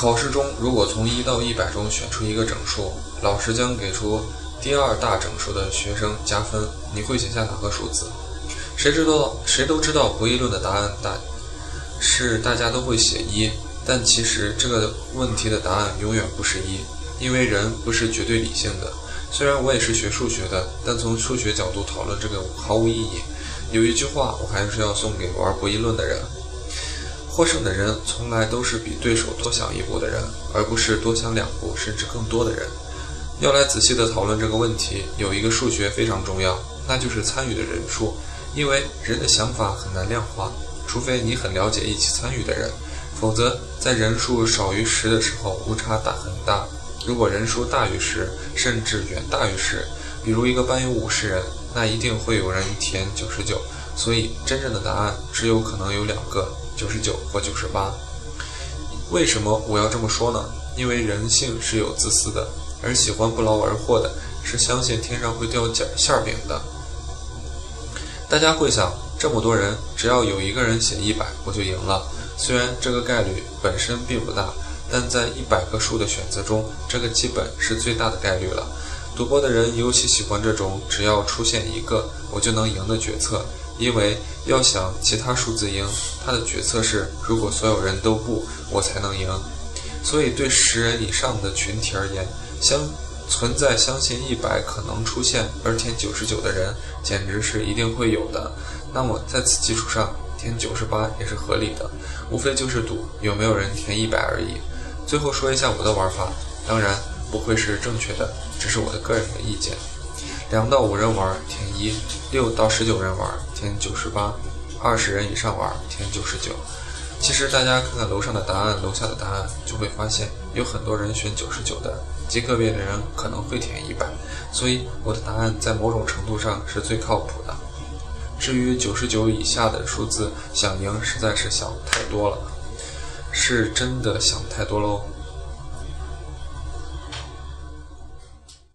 考试中，如果从一到一百中选出一个整数，老师将给出第二大整数的学生加分。你会写下哪个数字？谁知道？谁都知道博弈论的答案大是大家都会写一，但其实这个问题的答案永远不是一，因为人不是绝对理性的。虽然我也是学数学的，但从数学角度讨论这个毫无意义。有一句话，我还是要送给玩博弈论的人。获胜的人从来都是比对手多想一步的人，而不是多想两步甚至更多的人。要来仔细的讨论这个问题，有一个数学非常重要，那就是参与的人数。因为人的想法很难量化，除非你很了解一起参与的人，否则在人数少于十的时候误差大很大。如果人数大于十，甚至远大于十，比如一个班有五十人，那一定会有人填九十九。所以真正的答案只有可能有两个。九十九或九十八，为什么我要这么说呢？因为人性是有自私的，而喜欢不劳而获的，是相信天上会掉馅馅饼的。大家会想，这么多人，只要有一个人写一百，我就赢了。虽然这个概率本身并不大，但在一百个数的选择中，这个基本是最大的概率了。赌博的人尤其喜欢这种只要出现一个我就能赢的决策。因为要想其他数字赢，他的决策是如果所有人都不，我才能赢。所以对十人以上的群体而言，相存在相信一百可能出现而填九十九的人，简直是一定会有的。那么在此基础上填九十八也是合理的，无非就是赌有没有人填一百而已。最后说一下我的玩法，当然不会是正确的，只是我的个人的意见。两到五人玩填一，六到十九人玩填九十八，二十人以上玩填九十九。其实大家看看楼上的答案，楼下的答案，就会发现有很多人选九十九的，极个别的人可能会填一百。所以我的答案在某种程度上是最靠谱的。至于九十九以下的数字，想赢实在是想太多了，是真的想太多喽。